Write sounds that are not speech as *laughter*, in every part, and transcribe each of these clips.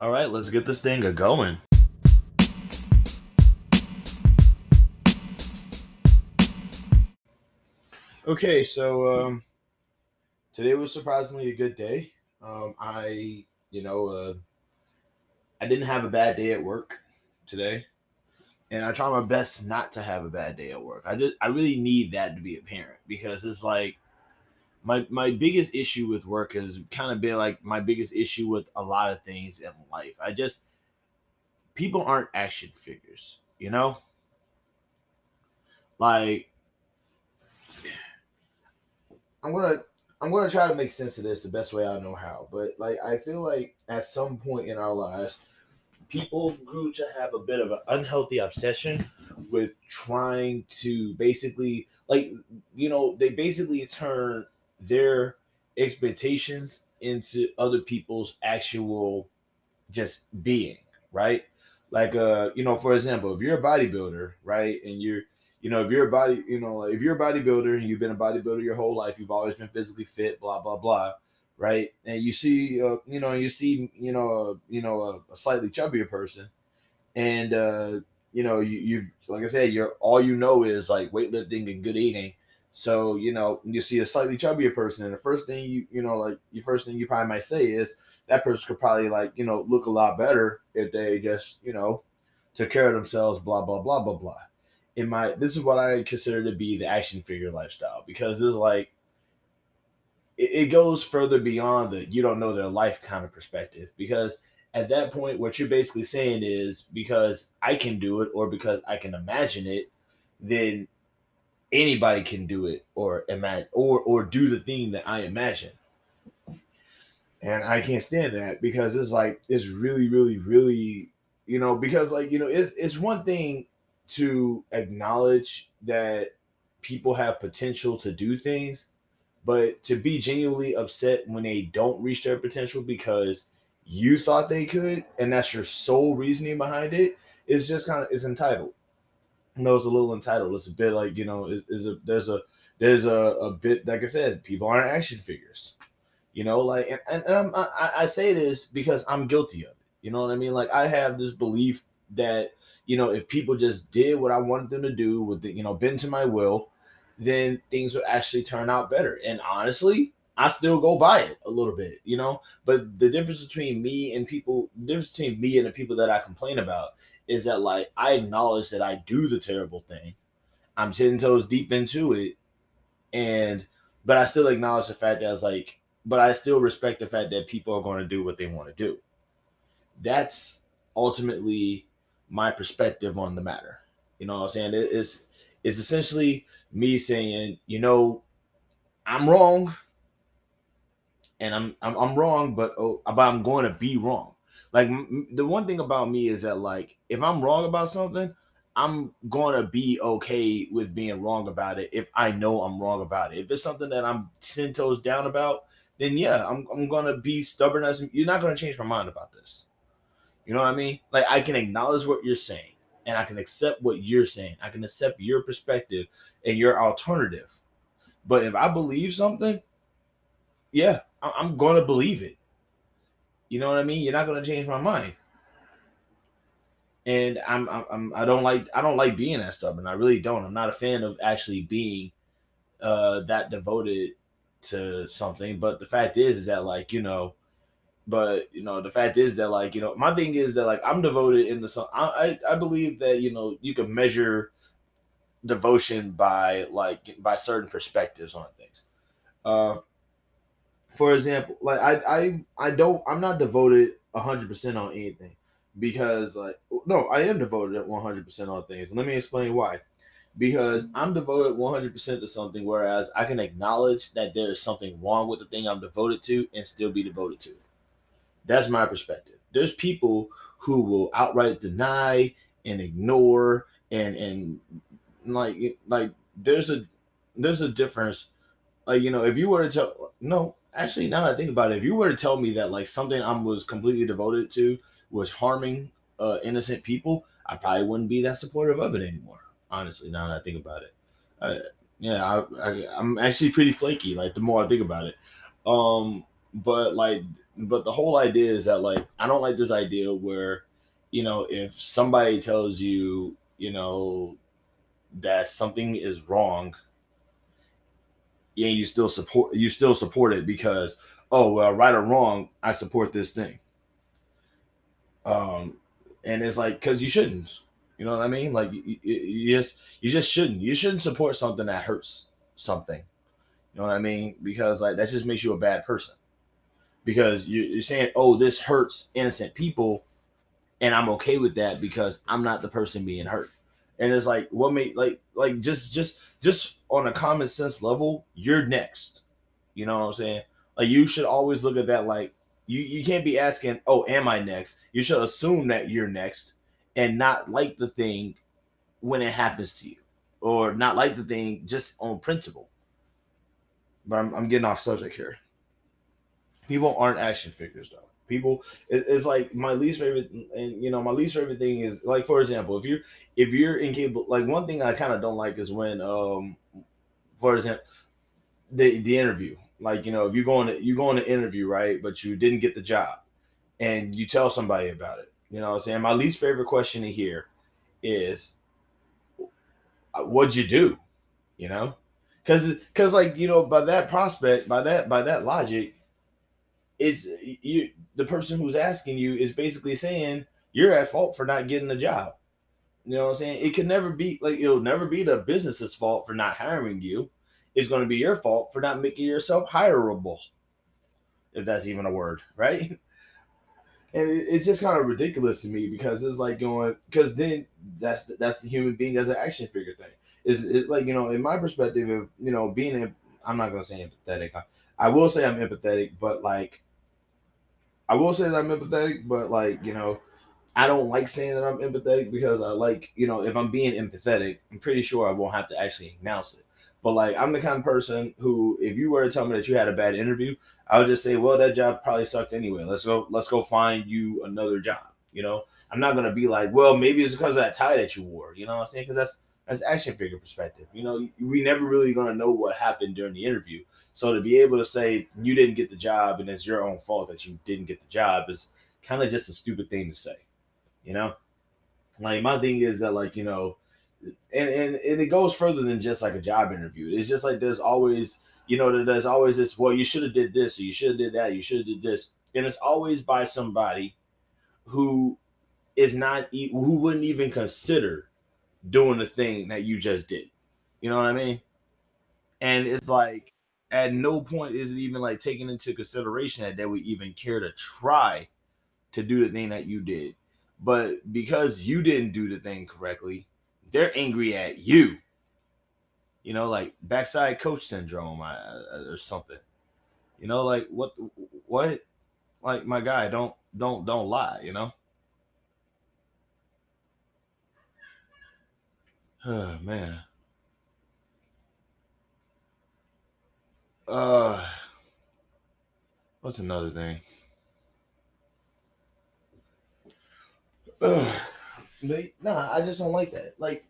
All right, let's get this thing going. Okay, so um, today was surprisingly a good day. Um, I, you know, uh, I didn't have a bad day at work today, and I try my best not to have a bad day at work. I just, I really need that to be apparent because it's like my my biggest issue with work has kind of been like my biggest issue with a lot of things in life. I just people aren't action figures, you know? Like I'm gonna I'm gonna try to make sense of this the best way I know how. But like I feel like at some point in our lives, people grew to have a bit of an unhealthy obsession with trying to basically like you know they basically turn their expectations into other people's actual just being, right? Like uh, you know, for example, if you're a bodybuilder, right, and you're you know, if you're a body, you know, if you're a bodybuilder and you've been a bodybuilder your whole life, you've always been physically fit, blah blah blah, right? And you see, uh, you know, you see, you know, a, you know, a, a slightly chubbier person, and uh, you know, you you like I said, you're all you know is like weightlifting and good eating, so, you know, you see a slightly chubbier person, and the first thing you, you know, like your first thing you probably might say is that person could probably like, you know, look a lot better if they just, you know, took care of themselves, blah, blah, blah, blah, blah. In my this is what I consider to be the action figure lifestyle because it's like it, it goes further beyond the you don't know their life kind of perspective because at that point what you're basically saying is because I can do it or because I can imagine it, then anybody can do it or imagine or or do the thing that I imagine. And I can't stand that because it's like it's really, really, really, you know, because like, you know, it's it's one thing to acknowledge that people have potential to do things, but to be genuinely upset when they don't reach their potential because you thought they could, and that's your sole reasoning behind it, is just kind of is entitled knows a little entitled. It's a bit like you know, is, is a there's a there's a, a bit like I said, people aren't action figures. You know, like and, and i I say this because I'm guilty of it. You know what I mean? Like I have this belief that you know if people just did what I wanted them to do with the, you know bend to my will, then things would actually turn out better. And honestly, I still go by it a little bit, you know. But the difference between me and people, the difference between me and the people that I complain about is that like I acknowledge that I do the terrible thing. I'm ten toes deep into it, and but I still acknowledge the fact that I was like, but I still respect the fact that people are going to do what they want to do. That's ultimately my perspective on the matter. You know what I'm saying? It is it's essentially me saying, you know, I'm wrong, and I'm I'm, I'm wrong, but oh, but I'm going to be wrong. Like m- the one thing about me is that like if I'm wrong about something, I'm gonna be okay with being wrong about it if I know I'm wrong about it. If it's something that I'm ten toes down about, then yeah, I'm I'm gonna be stubborn as you're not gonna change my mind about this. You know what I mean? Like I can acknowledge what you're saying and I can accept what you're saying. I can accept your perspective and your alternative. But if I believe something, yeah, I'm gonna believe it. You know what I mean? You're not to change my mind. And I'm, I'm, I don't like I don't like being that stubborn. I really don't. I'm not a fan of actually being uh that devoted to something. But the fact is, is that like you know, but you know, the fact is that like you know, my thing is that like I'm devoted in the I I, I believe that you know you can measure devotion by like by certain perspectives on things. Uh, for example, like I I I don't I'm not devoted 100% on anything because like no, I am devoted 100% on things. Let me explain why. Because I'm devoted 100% to something whereas I can acknowledge that there is something wrong with the thing I'm devoted to and still be devoted to. It. That's my perspective. There's people who will outright deny and ignore and and like like there's a there's a difference like you know if you were to tell no actually, now that I think about it, if you were to tell me that like something I was completely devoted to was harming uh, innocent people, I probably wouldn't be that supportive of it anymore. Honestly, now that I think about it, uh, yeah, I, I, am actually pretty flaky. Like the more I think about it, um, but like, but the whole idea is that like I don't like this idea where, you know, if somebody tells you, you know, that something is wrong, and you still support you still support it because oh well right or wrong I support this thing. Um, and it's like because you shouldn't. You know what I mean? Like you, you, just you just shouldn't. You shouldn't support something that hurts something. You know what I mean? Because like that just makes you a bad person. Because you're saying, "Oh, this hurts innocent people," and I'm okay with that because I'm not the person being hurt. And it's like, what made like like just just just on a common sense level, you're next. You know what I'm saying? Like you should always look at that like you you can't be asking, "Oh, am I next?" You should assume that you're next and not like the thing when it happens to you, or not like the thing just on principle. But I'm, I'm getting off subject here. People aren't action figures though. People, it, it's like my least favorite, and you know, my least favorite thing is like, for example, if you're if you're incapable, like one thing I kind of don't like is when, um, for example, the the interview, like you know, if you're going to you go on an interview, right, but you didn't get the job, and you tell somebody about it, you know what I'm saying? My least favorite question to hear is what'd you do? You know? Cause cause like, you know, by that prospect, by that by that logic, it's you the person who's asking you is basically saying you're at fault for not getting the job. You know what I'm saying? It can never be like it'll never be the business's fault for not hiring you. It's going to be your fault for not making yourself hireable. If that's even a word, right? *laughs* and it, it's just kind of ridiculous to me because it's like going because then that's the, that's the human being as an action figure thing. Is it's like you know in my perspective of you know being I'm not gonna say empathetic. I, I will say I'm empathetic, but like I will say that I'm empathetic, but like you know I don't like saying that I'm empathetic because I like you know if I'm being empathetic, I'm pretty sure I won't have to actually announce it. But like I'm the kind of person who, if you were to tell me that you had a bad interview, I would just say, well, that job probably sucked anyway. Let's go, let's go find you another job. You know, I'm not gonna be like, well, maybe it's because of that tie that you wore. You know what I'm saying? Because that's that's action figure perspective. You know, we never really gonna know what happened during the interview. So to be able to say you didn't get the job and it's your own fault that you didn't get the job is kind of just a stupid thing to say. You know, like my thing is that like you know and, and and it goes further than just like a job interview. It's just like there's always, you know, there's always this. Well, you should have did this, or you should have did that, you should have did this, and it's always by somebody who is not who wouldn't even consider doing the thing that you just did. You know what I mean? And it's like at no point is it even like taken into consideration that they would even care to try to do the thing that you did. But because you didn't do the thing correctly, they're angry at you. You know, like backside coach syndrome or something. You know, like what what like my guy, don't don't don't lie, you know? Oh man. Uh what's another thing? But nah, I just don't like that. Like,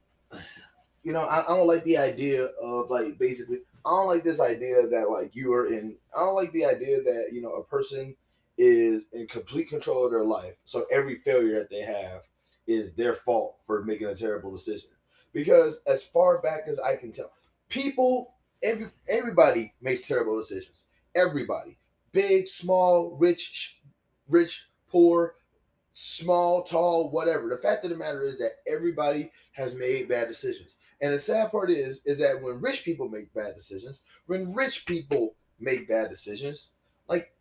you know, I, I don't like the idea of like basically. I don't like this idea that like you are in. I don't like the idea that you know a person is in complete control of their life. So every failure that they have is their fault for making a terrible decision. Because as far back as I can tell, people, every everybody makes terrible decisions. Everybody, big, small, rich, rich, poor, small, tall, whatever. The fact of the matter is that everybody has made bad decisions. And the sad part is, is that when rich people make bad decisions, when rich people make bad decisions, like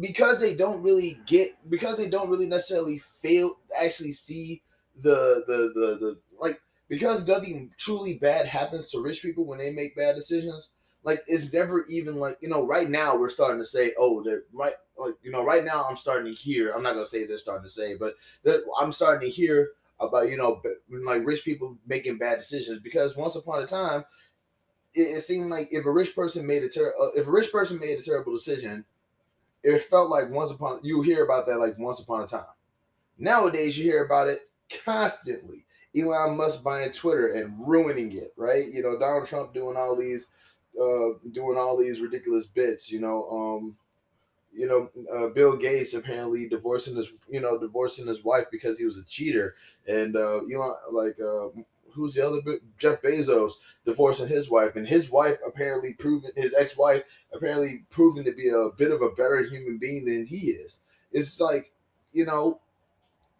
because they don't really get because they don't really necessarily fail actually see the the the, the like because nothing truly bad happens to rich people when they make bad decisions like it's never even like you know right now we're starting to say oh they're right like you know right now i'm starting to hear i'm not gonna say they're starting to say but i'm starting to hear about you know like rich people making bad decisions because once upon a time it, it seemed like if a rich person made a ter- uh, if a rich person made a terrible decision it felt like once upon you hear about that like once upon a time. Nowadays you hear about it constantly elon musk buying twitter and ruining it right? You know donald trump doing all these uh, doing all these ridiculous bits, you know, um, you know, uh, Bill Gates apparently divorcing his, you know, divorcing his wife because he was a cheater, and uh, know, like uh, who's the other Jeff Bezos divorcing his wife, and his wife apparently proven his ex-wife apparently proven to be a bit of a better human being than he is. It's like, you know,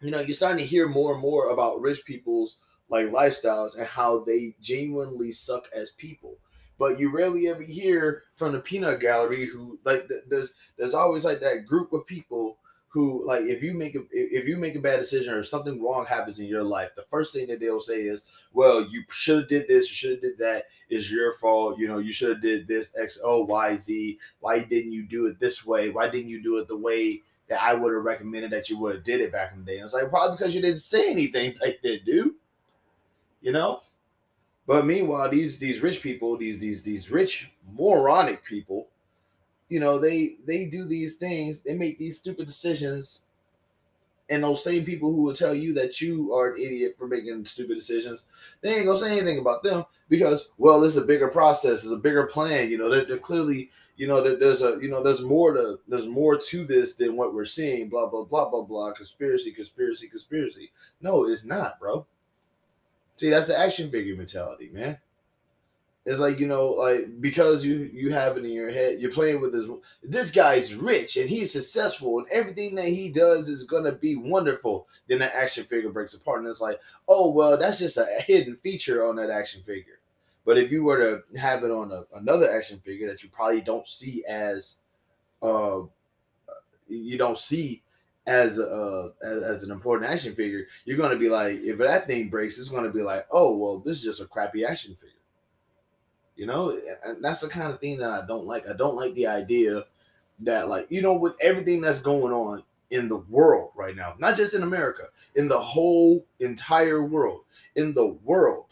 you know, you're starting to hear more and more about rich people's like lifestyles and how they genuinely suck as people. But you rarely ever hear from the peanut gallery who like there's there's always like that group of people who like if you make a if you make a bad decision or something wrong happens in your life the first thing that they'll say is well you should have did this you should have did that. It's your fault. You know you should have did this x o y z. Why didn't you do it this way? Why didn't you do it the way that i would have recommended that you would have did it back in the day. And it's like probably because you didn't say anything like that dude. You know? But meanwhile, these these rich people, these these these rich moronic people, you know, they they do these things, they make these stupid decisions. And those same people who will tell you that you are an idiot for making stupid decisions, they ain't gonna say anything about them because, well, this is a bigger process, it's a bigger plan. You know, they're, they're clearly, you know, that there's a, you know, there's more to, there's more to this than what we're seeing. Blah blah blah blah blah. Conspiracy, conspiracy, conspiracy. No, it's not, bro. See, that's the action figure mentality, man. It's like you know, like because you you have it in your head, you're playing with this. This guy's rich and he's successful, and everything that he does is gonna be wonderful. Then that action figure breaks apart, and it's like, oh well, that's just a hidden feature on that action figure. But if you were to have it on a, another action figure that you probably don't see as, uh, you don't see as a as, as, an important action figure, you're gonna be like, if that thing breaks, it's gonna be like, oh well, this is just a crappy action figure. You know, and that's the kind of thing that I don't like. I don't like the idea that like you know with everything that's going on in the world right now, not just in America, in the whole entire world, in the world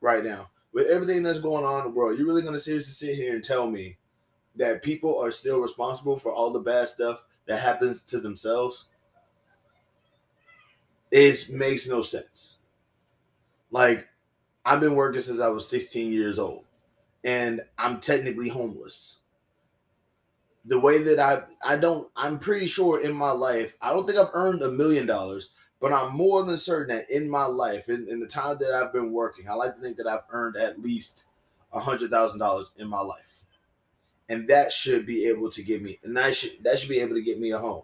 right now, with everything that's going on in the world, you're really gonna seriously sit here and tell me that people are still responsible for all the bad stuff that happens to themselves? it makes no sense. Like, I've been working since I was 16 years old, and I'm technically homeless. The way that I I don't I'm pretty sure in my life I don't think I've earned a million dollars, but I'm more than certain that in my life, in, in the time that I've been working, I like to think that I've earned at least a hundred thousand dollars in my life, and that should be able to give me and that should that should be able to get me a home.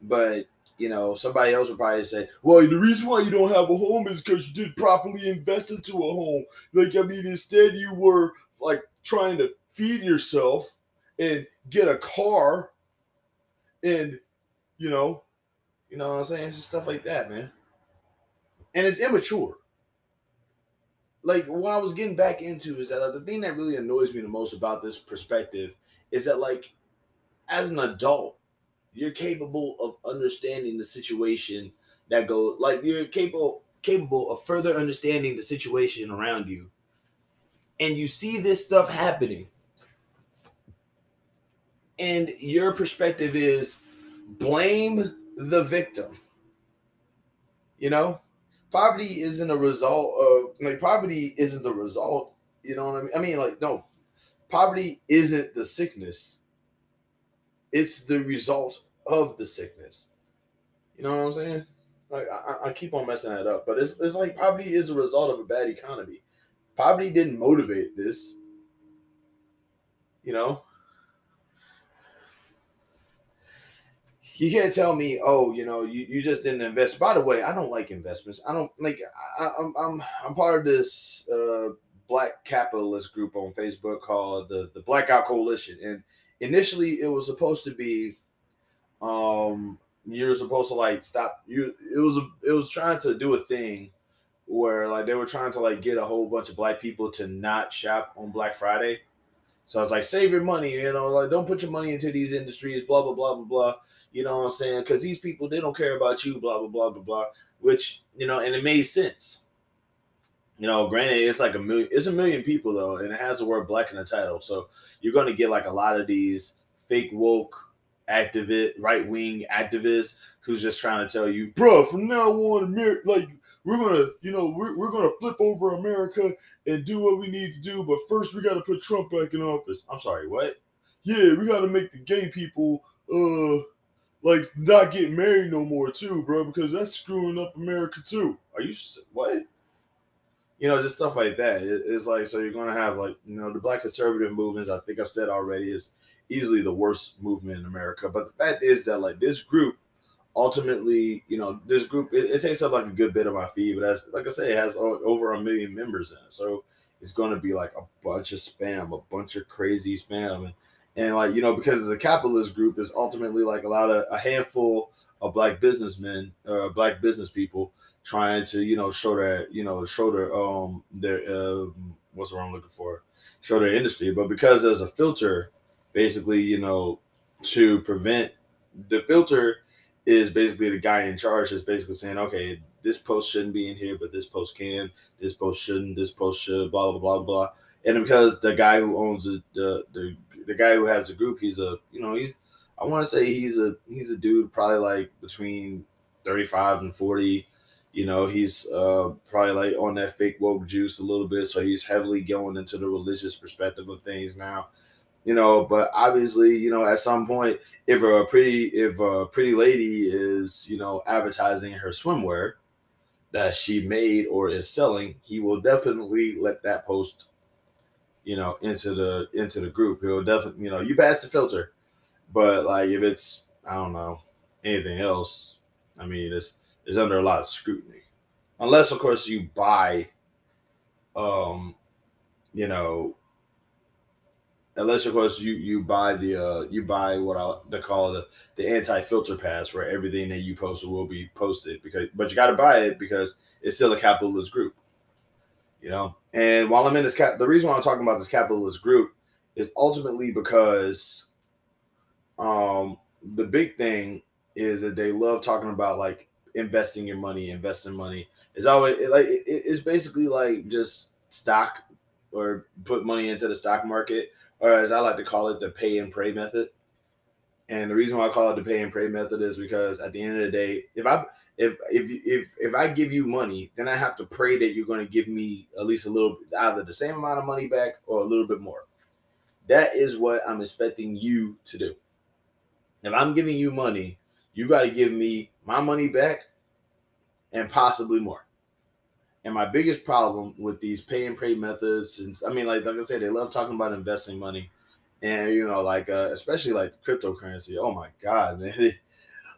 But you know, somebody else would probably say, well, the reason why you don't have a home is because you didn't properly invest into a home. Like, I mean, instead you were like trying to feed yourself and get a car and, you know, you know what I'm saying? It's just stuff like that, man. And it's immature. Like, what I was getting back into is that like, the thing that really annoys me the most about this perspective is that, like, as an adult, you're capable of understanding the situation that go like you're capable capable of further understanding the situation around you. And you see this stuff happening. And your perspective is blame the victim. You know? Poverty isn't a result of like poverty isn't the result you know what i mean? I mean like no. Poverty isn't the sickness it's the result of the sickness. You know what I'm saying? Like I, I keep on messing that up, but it's it's like poverty is a result of a bad economy. Poverty didn't motivate this. You know, you can't tell me, oh, you know, you, you just didn't invest. By the way, I don't like investments. I don't like. I, am I'm, I'm I'm part of this uh, black capitalist group on Facebook called the the Blackout Coalition, and initially it was supposed to be um you're supposed to like stop you it was a, it was trying to do a thing where like they were trying to like get a whole bunch of black people to not shop on Black Friday. So I was like, save your money, you know, like don't put your money into these industries, blah blah blah blah blah. You know what I'm saying? Because these people they don't care about you, blah blah blah blah blah. Which you know, and it made sense. You know, granted, it's like a million. It's a million people though, and it has the word black in the title, so you're going to get like a lot of these fake woke activist, right wing activist who's just trying to tell you, bro, from now on, America, like we're gonna, you know, we're, we're gonna flip over America and do what we need to do, but first we got to put Trump back in office. I'm sorry, what? yeah, we got to make the gay people uh like not get married no more too, bro, because that's screwing up America too. Are you what? You know, just stuff like that. It, it's like so you're gonna have like you know the black conservative movements. I think I've said already is easily the worst movement in America. But the fact is that like this group ultimately, you know, this group it, it, takes up like a good bit of my feed, but as like I say, it has over a million members in it, so it's to be like a bunch of spam, a bunch of crazy spam, and, and like you know, because the capitalist group is ultimately like a lot of a handful of black businessmen, uh, black business people trying to you know show that you know show their um their uh, what's the word I'm looking for, show their industry, but because there's a filter, basically you know to prevent the filter is basically the guy in charge is basically saying, okay, this post shouldn't be in here, but this post can, this post shouldn't, this post should, blah blah blah blah. And because the guy who owns the the the, the guy who has the group, he's a you know he's I want to say he's a he's a dude probably like between thirty five and forty. You know, he's uh, probably like on that fake woke juice a little bit, so he's heavily going into the religious perspective of things now you know but obviously you know at some point if a pretty if a pretty lady is you know advertising her swimwear that she made or is selling he will definitely let that post you know into the into the group. He'll definitely you know you pass the filter but like if it's i don't know anything else i mean it's it's under a lot of scrutiny unless of course you buy um you know unless of course you you buy the uh you buy what I they call the the anti filter pass where everything that you post will be posted because but you got to buy it because it's still a capitalist group, you know. And while I'm in this cap, the reason why I'm talking about this capitalist group is ultimately because um the big thing is that they love talking about like investing your money, investing money. It's always like it, it's basically like just stock or put money into the stock market or as I like to call it, the pay and pray method. And the reason why I call it the pay and pray method is because at the end of the day, if I if if if if I give you money, then I have to pray that you're going to give me at least a little either the same amount of money back or a little bit more. That is what I'm expecting you to do. If I'm giving you money, you got to give me my money back and possibly more. And my biggest problem with these pay and pray methods, since I mean, like like I said, they love talking about investing money, and you know, like uh, especially like cryptocurrency. Oh my god, *laughs* man!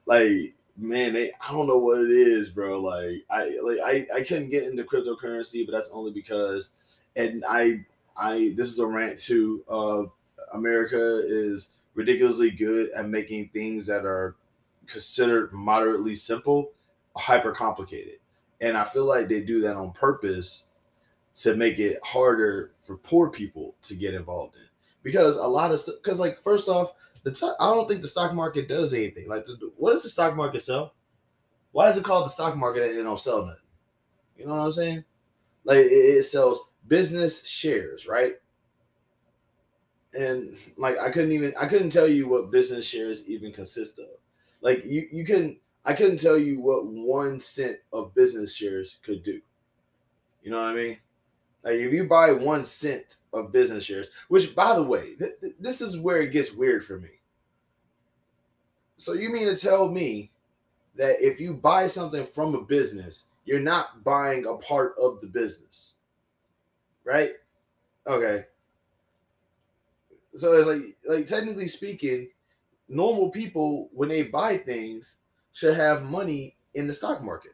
like man, they I don't know what it is, bro. Like I like I I couldn't get into cryptocurrency, but that's only because, and I I this is a rant too. Uh, America is ridiculously good at making things that are considered moderately simple hyper complicated and I feel like they do that on purpose to make it harder for poor people to get involved in. Because a lot of stuff, because like first off, the t- I don't think the stock market does anything. Like, the, what does the stock market sell? Why is it called the stock market and it don't sell nothing? You know what I'm saying? Like, it, it sells business shares, right? And like, I couldn't even I couldn't tell you what business shares even consist of. Like, you you can I couldn't tell you what one cent of business shares could do. You know what I mean? Like if you buy one cent of business shares, which by the way, th- th- this is where it gets weird for me. So you mean to tell me that if you buy something from a business, you're not buying a part of the business, right? Okay. So it's like, like technically speaking, normal people when they buy things, should have money in the stock market.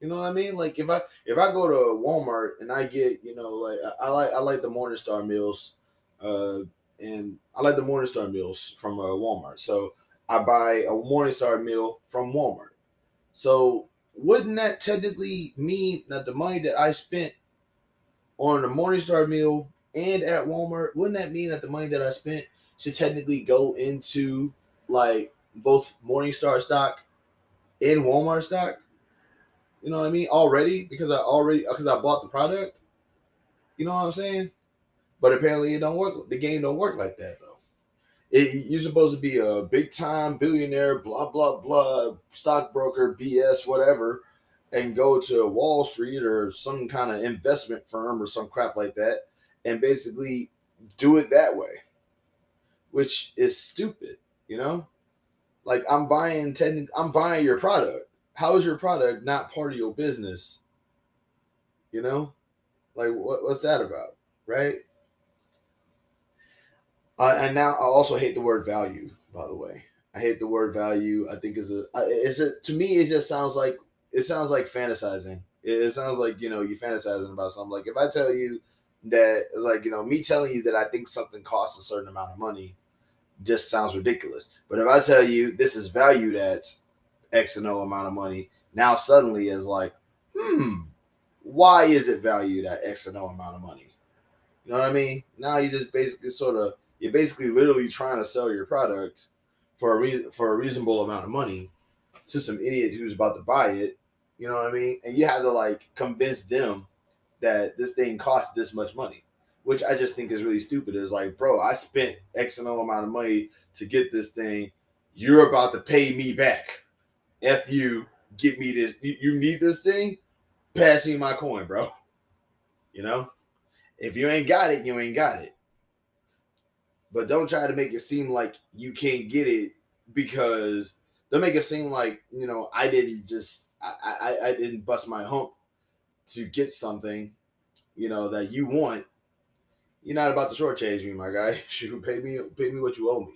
You know what I mean? Like if I if I go to Walmart and I get you know like I, I like I like the Morningstar meals, uh, and I like the Morningstar meals from uh, Walmart. So I buy a Morningstar meal from Walmart. So wouldn't that technically mean that the money that I spent on a Morningstar meal and at Walmart, wouldn't that mean that the money that I spent should technically go into like both Morningstar stock in Walmart stock. You know what I mean? Already because I already because I bought the product. You know what I'm saying? But apparently it don't work. The game don't work like that though. It, you're supposed to be a big time billionaire, blah blah blah, stockbroker, BS, whatever, and go to Wall Street or some kind of investment firm or some crap like that, and basically do it that way. which is stupid, you know? Like I'm buying ten I'm buying your product. How is your product not part of your business? You know? Like what, what's that about? Right? Uh, and now I also hate the word value, by the way. I hate the word value. I think is a it's a to me it just sounds like it sounds like fantasizing. It, it sounds like you know you fantasizing about something. Like if I tell you that like you know me telling you that I think something costs a certain amount of money just sounds ridiculous. But if I tell you this is valued at X and O amount of money, now suddenly is like, hmm, why is it valued at X and O amount of money? You know what I mean? Now you just basically sort of you're basically literally trying to sell your product for a reason for a reasonable amount of money to some idiot who's about to buy it. You know what I mean? And you have to like convince them that this thing costs this much money, which I just think is really stupid. Is like, bro, I spent X and O amount of money to get this thing. You're about to pay me back. F you, get me this. You, need this thing? Pass me my coin, bro. *laughs* You know? If you ain't got it, you ain't got it but don't try to make it seem like you can't get it because don't make it seem like you know I didn't just I I, I didn't bust my hump to get something you know that you want. You're not about to shortchange me, my guy. *laughs* Shoot, pay me pay me what you owe me.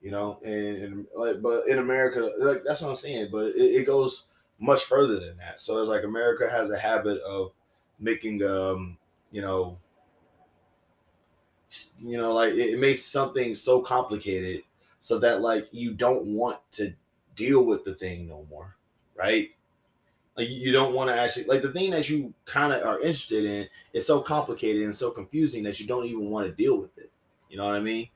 You know, and, and like, but in America, like that's what I'm saying. But it, it goes much further than that. So it's like America has a habit of making um, you know, you know like it, it makes something so complicated so that like you don't want to deal with the thing no more right like you don't want to actually like the thing that you kind of are interested in is so complicated and so confusing that you don't even want to deal with it you know what i mean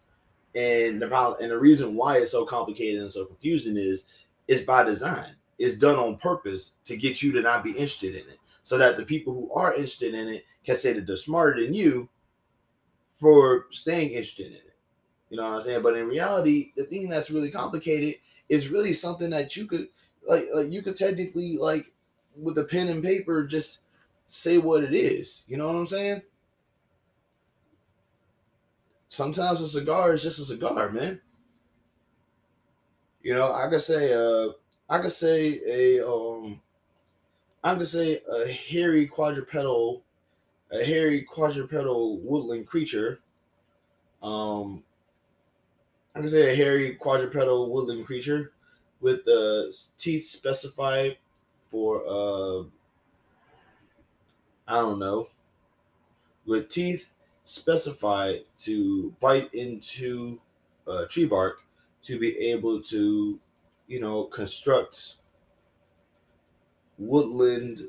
and the problem and the reason why it's so complicated and so confusing is it's by design it's done on purpose to get you to not be interested in it so that the people who are interested in it can say that they're smarter than you for staying interested in it. You know what I'm saying? But in reality, the thing that's really complicated is really something that you could like like you could technically like with a pen and paper just say what it is. You know what I'm saying? Sometimes a cigar is just a cigar, man. You know, I could say uh I could say a um I could say a hairy quadrupedal a hairy quadrupedal woodland creature. Um, I could say a hairy quadrupedal woodland creature with the teeth specified for uh, I don't know, with teeth specified to bite into uh, tree bark to be able to, you know, construct woodland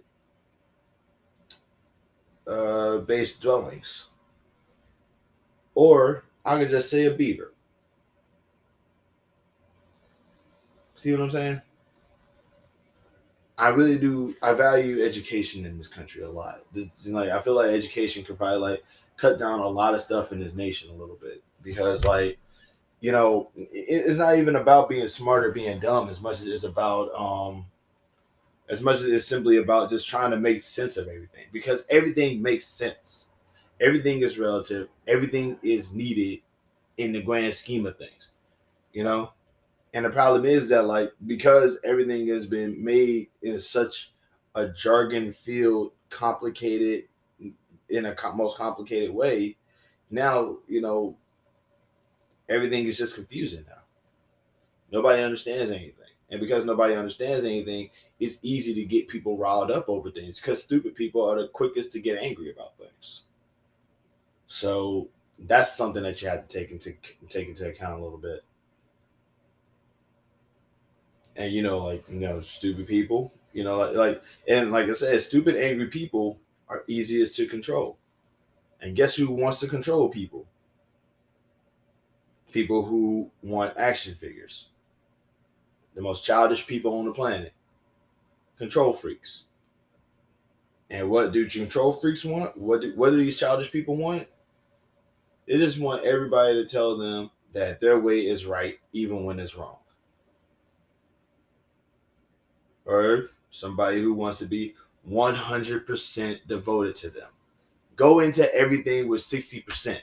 uh, based dwellings. Or I could just say a beaver. See what I'm saying? I really do. I value education in this country a lot. Like I feel like education could probably like cut down a lot of stuff in this nation a little bit because like you know it's not even about being smart or being dumb as much as it's about um as much as it's simply about just trying to make sense of everything because everything makes sense. Everything is relative, everything is needed in the grand scheme of things, you know? And the problem is that, like, because everything has been made in such a jargon filled, complicated, in a most complicated way, now, you know, everything is just confusing now. Nobody understands anything. And because nobody understands anything, it's easy to get people riled up over things because stupid people are the quickest to get angry about things. So that's something that you have to take into take into account a little bit. And you know, like you know, stupid people, you know, like, like and like I said, stupid angry people are easiest to control. And guess who wants to control people? People who want action figures. The most childish people on the planet control freaks. And what do control freaks want? What do, what do these childish people want? They just want everybody to tell them that their way is right, even when it's wrong. Or somebody who wants to be 100% devoted to them. Go into everything with 60%.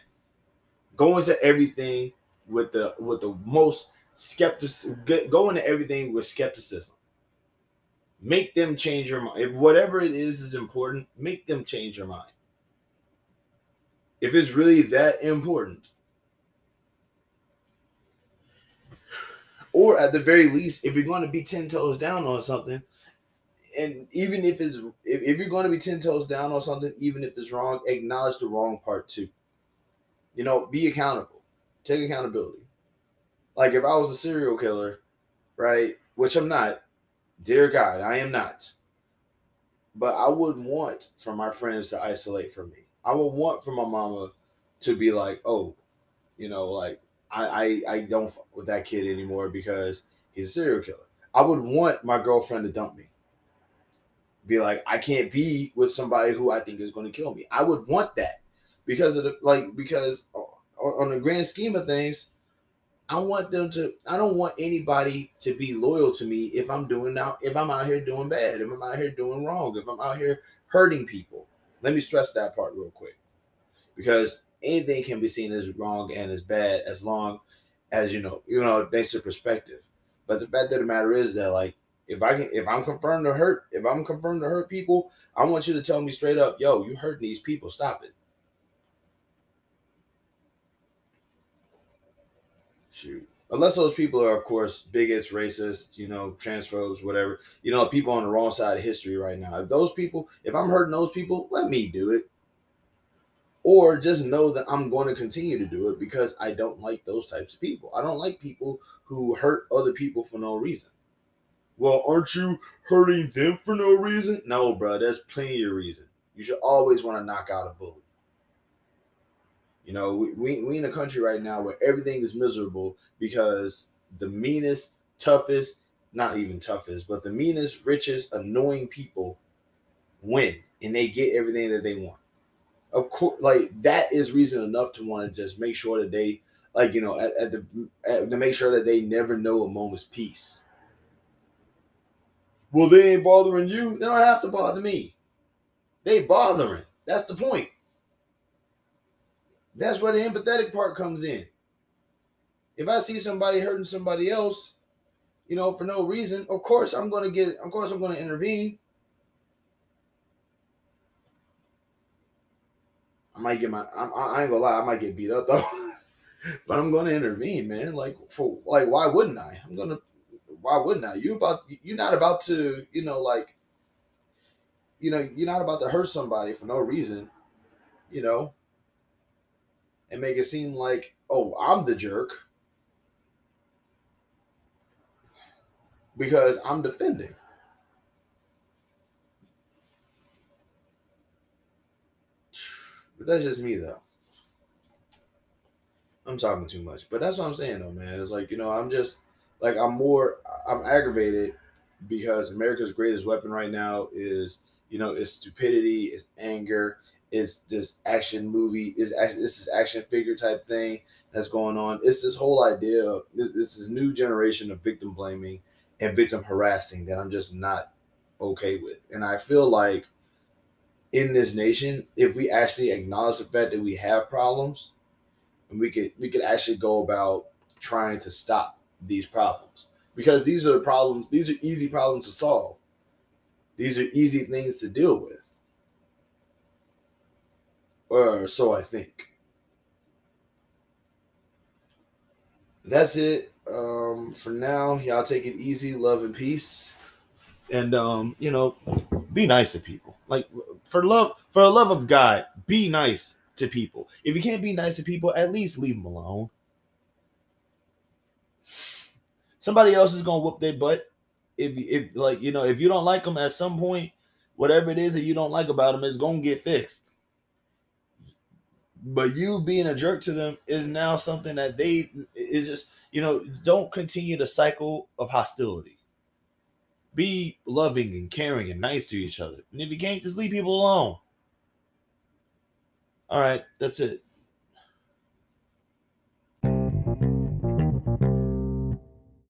Go into everything with the with the most skeptic go into everything with skepticism. Make them change your mind. If whatever it is is important, make them change your mind. If it's really that important. Or at the very least, if you're going to be 10 toes down on something, and even if it's if, if you're going to be 10 toes down on something, even if it's wrong, acknowledge the wrong part too. You know, be accountable. Take accountability. Like if I was a serial killer, right? Which I'm not, dear God, I am not. But I wouldn't want for my friends to isolate from me. I would want for my mama to be like, oh, you know, like I I, I don't fuck with that kid anymore because he's a serial killer. I would want my girlfriend to dump me. Be like, I can't be with somebody who I think is going to kill me. I would want that because of the like because on the grand scheme of things, I want them to. I don't want anybody to be loyal to me if I'm doing now. If I'm out here doing bad, if I'm out here doing wrong, if I'm out here hurting people. Let me stress that part real quick, because anything can be seen as wrong and as bad as long as you know, you know, it makes a perspective. But the fact of the matter is that, like, if I can, if I'm confirmed to hurt, if I'm confirmed to hurt people, I want you to tell me straight up, yo, you hurting these people. Stop it. Shoot. Unless those people are, of course, bigots, racist, you know, transphobes, whatever, you know, people on the wrong side of history right now. If those people, if I'm hurting those people, let me do it. Or just know that I'm going to continue to do it because I don't like those types of people. I don't like people who hurt other people for no reason. Well, aren't you hurting them for no reason? No, bro, there's plenty of reason. You should always want to knock out a bully. You know, we, we, we in a country right now where everything is miserable because the meanest, toughest, not even toughest, but the meanest, richest, annoying people win and they get everything that they want. Of course, like that is reason enough to want to just make sure that they, like, you know, at, at the at, to make sure that they never know a moment's peace. Well, they ain't bothering you. They don't have to bother me. They bothering. That's the point. That's where the empathetic part comes in. If I see somebody hurting somebody else, you know, for no reason, of course I'm going to get, of course I'm going to intervene. I might get my, I, I ain't gonna lie, I might get beat up though, *laughs* but I'm to intervene, man. Like for, like, why wouldn't I? I'm gonna, why wouldn't I? You about, you're not about to, you know, like, you know, you're not about to hurt somebody for no reason, you know and make it seem like, oh, I'm the jerk because I'm defending. But that's just me, though. I'm talking too much, but that's what I'm saying, though, man. It's like you know, I'm just like I'm more, I'm aggravated because America's greatest weapon right now is you know, it's stupidity, it's anger, it's this action movie, is it's this action figure type thing that's going on. It's this whole idea of this, this new generation of victim blaming and victim harassing that I'm just not okay with. And I feel like in this nation, if we actually acknowledge the fact that we have problems, and we could we could actually go about trying to stop these problems because these are the problems. These are easy problems to solve. These are easy things to deal with. Or so I think. That's it. Um, for now, y'all take it easy, love and peace. And um, you know, be nice to people. Like for love, for the love of God, be nice to people. If you can't be nice to people, at least leave them alone. Somebody else is gonna whoop their butt. If if like you know, if you don't like them at some point, whatever it is that you don't like about them is gonna get fixed. But you being a jerk to them is now something that they is just, you know, don't continue the cycle of hostility. Be loving and caring and nice to each other. And if you can't, just leave people alone. All right, that's it.